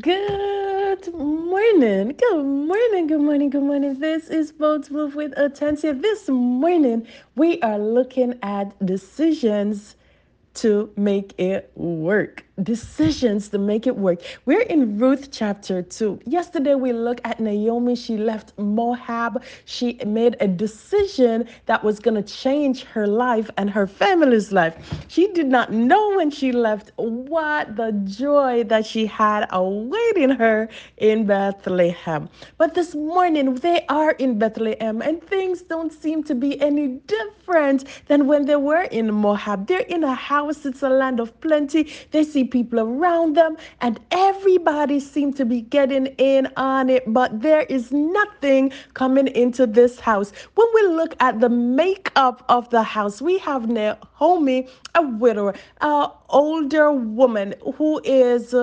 Good morning. Good morning. Good morning. Good morning. This is Boats Move with Attention. This morning, we are looking at decisions to make it work. Decisions to make it work. We're in Ruth chapter 2. Yesterday we looked at Naomi. She left Moab. She made a decision that was going to change her life and her family's life. She did not know when she left what the joy that she had awaiting her in Bethlehem. But this morning they are in Bethlehem and things don't seem to be any different than when they were in Moab. They're in a house. It's a land of plenty. They see people around them, and everybody seems to be getting in on it, but there is nothing coming into this house. When we look at the makeup of the house, we have Naomi, a widower, an older woman who is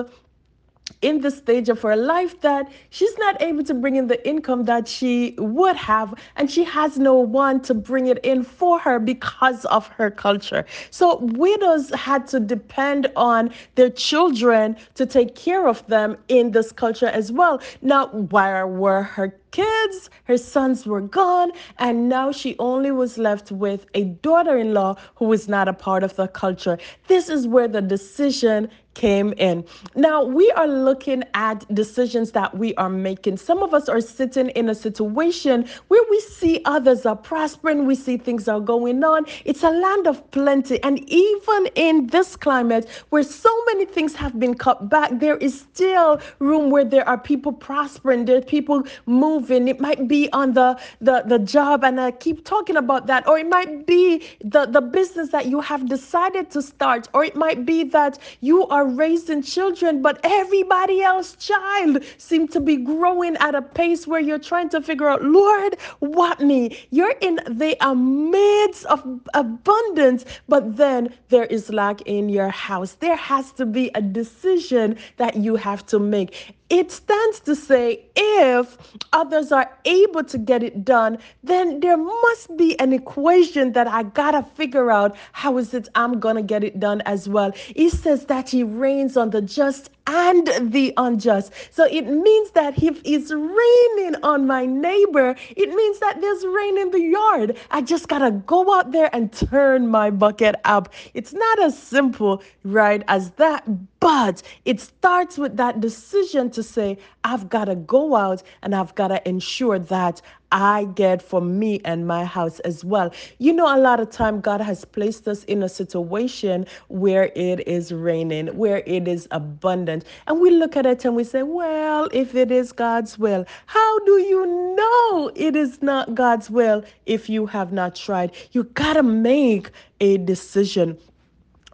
in the stage of her life that she's not able to bring in the income that she would have, and she has no one to bring it in for her because of her culture. So, widows had to depend on their children to take care of them in this culture as well. Now, where were her kids, her sons were gone, and now she only was left with a daughter in law who was not a part of the culture. This is where the decision came in. Now, we are looking at decisions that we are making. Some of us are sitting in a situation where we see others are prospering, we see things are going on. It's a land of plenty. And even in this climate where so many things have been cut back, there is still room where there are people prospering, there are people moving moving. It might be on the, the, the job, and I keep talking about that. Or it might be the, the business that you have decided to start. Or it might be that you are raising children, but everybody else child seem to be growing at a pace where you're trying to figure out, Lord, what me? You're in the midst of abundance, but then there is lack in your house. There has to be a decision that you have to make it stands to say if others are able to get it done, then there must be an equation that I gotta figure out how is it I'm gonna get it done as well. He says that he rains on the just and the unjust. So it means that if it's raining on my neighbor, it means that there's rain in the yard. I just gotta go out there and turn my bucket up. It's not as simple, right, as that, but it starts with that decision to say, I've gotta go out and I've gotta ensure that I get for me and my house as well. You know, a lot of time God has placed us in a situation where it is raining, where it is abundant. And we look at it and we say, well, if it is God's will, how do you know it is not God's will if you have not tried? You got to make a decision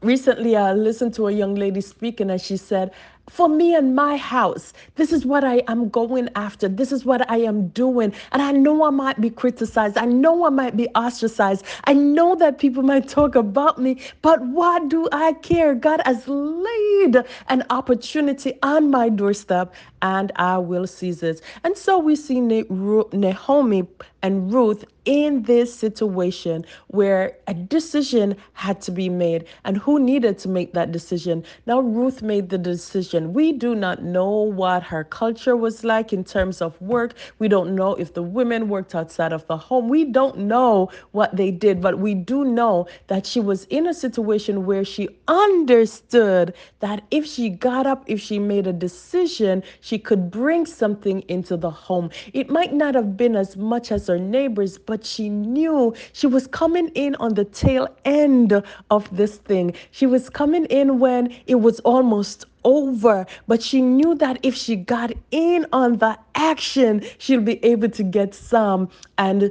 recently i listened to a young lady speaking and she said for me and my house. This is what I am going after. This is what I am doing. And I know I might be criticized. I know I might be ostracized. I know that people might talk about me, but what do I care? God has laid an opportunity on my doorstep and I will seize it. And so we see Naomi and Ruth in this situation where a decision had to be made and who needed to make that decision. Now, Ruth made the decision we do not know what her culture was like in terms of work. We don't know if the women worked outside of the home. We don't know what they did, but we do know that she was in a situation where she understood that if she got up, if she made a decision, she could bring something into the home. It might not have been as much as her neighbors, but she knew she was coming in on the tail end of this thing. She was coming in when it was almost over. But she knew that if she got in on the action, she'll be able to get some and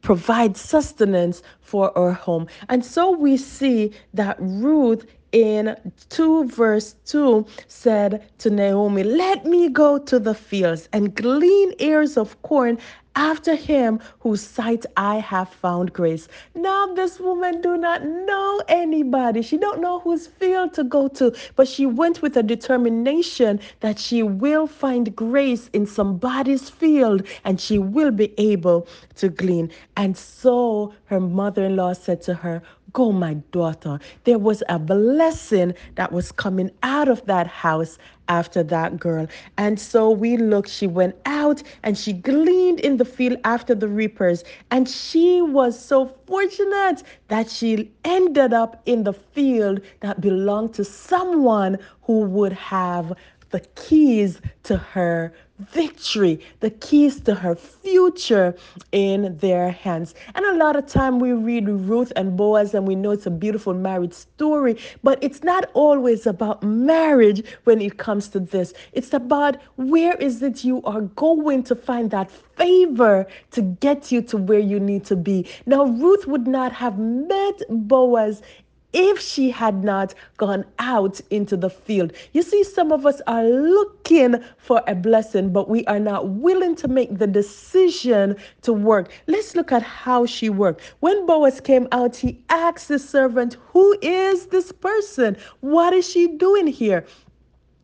provide sustenance for her home. And so we see that Ruth in 2 verse 2 said to Naomi, Let me go to the fields and glean ears of corn after him whose sight I have found grace. Now this woman do not know anybody. She don't know whose field to go to, but she went with a determination that she will find grace in somebody's field and she will be able to glean. And so her mother-in-law said to her, Go, my daughter. There was a blessing that was coming out of that house after that girl. And so we looked, she went out and she gleaned in the field after the reapers. And she was so fortunate that she ended up in the field that belonged to someone who would have the keys to her victory, the keys to her future in their hands. And a lot of time we read Ruth and Boaz and we know it's a beautiful marriage story, but it's not always about marriage when it comes to this. It's about where is it you are going to find that favor to get you to where you need to be. Now Ruth would not have met Boaz if she had not gone out into the field. You see, some of us are looking for a blessing, but we are not willing to make the decision to work. Let's look at how she worked. When Boaz came out, he asked the servant, Who is this person? What is she doing here?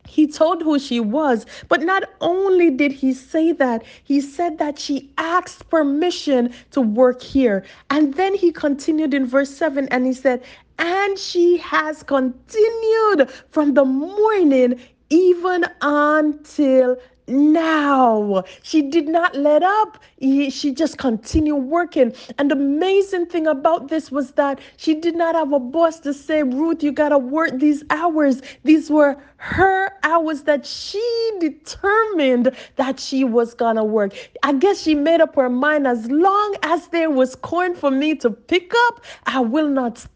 He told who she was, but not only did he say that, he said that she asked permission to work here. And then he continued in verse 7 and he said, And she has continued from the morning even until now. She did not let up. She just continued working. And the amazing thing about this was that she did not have a boss to say, Ruth, you got to work these hours. These were her hours that she determined that she was going to work. I guess she made up her mind as long as there was corn for me to pick up, I will not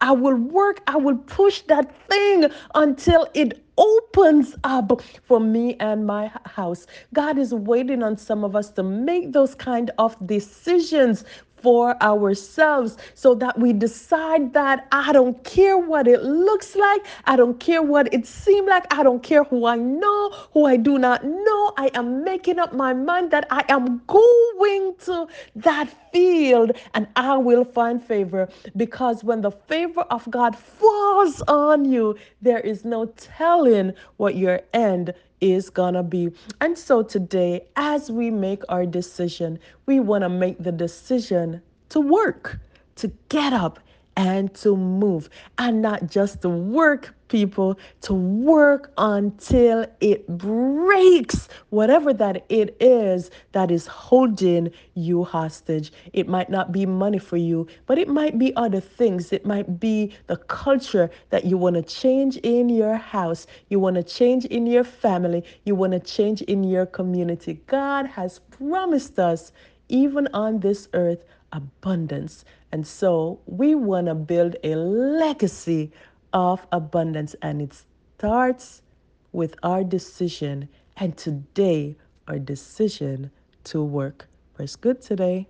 I will work. I will push that thing until it opens up for me and my house. God is waiting on some of us to make those kind of decisions for ourselves so that we decide that I don't care what it looks like. I don't care what it seems like. I don't care who I know, who I do not know. I am making up my mind that I am going to that field and I will find favor because when the favor of God falls on you, there is no telling what your end is gonna be. And so today, as we make our decision, we want to make the decision to work, to get up and to move, and not just to work, people, to work until it breaks, whatever that it is that is holding you hostage. It might not be money for you, but it might be other things. It might be the culture that you want to change in your house, you want to change in your family, you want to change in your community. God has promised us, even on this earth, abundance. And so we want to build a legacy of abundance, and it starts with our decision. And today, our decision to work. Press good today.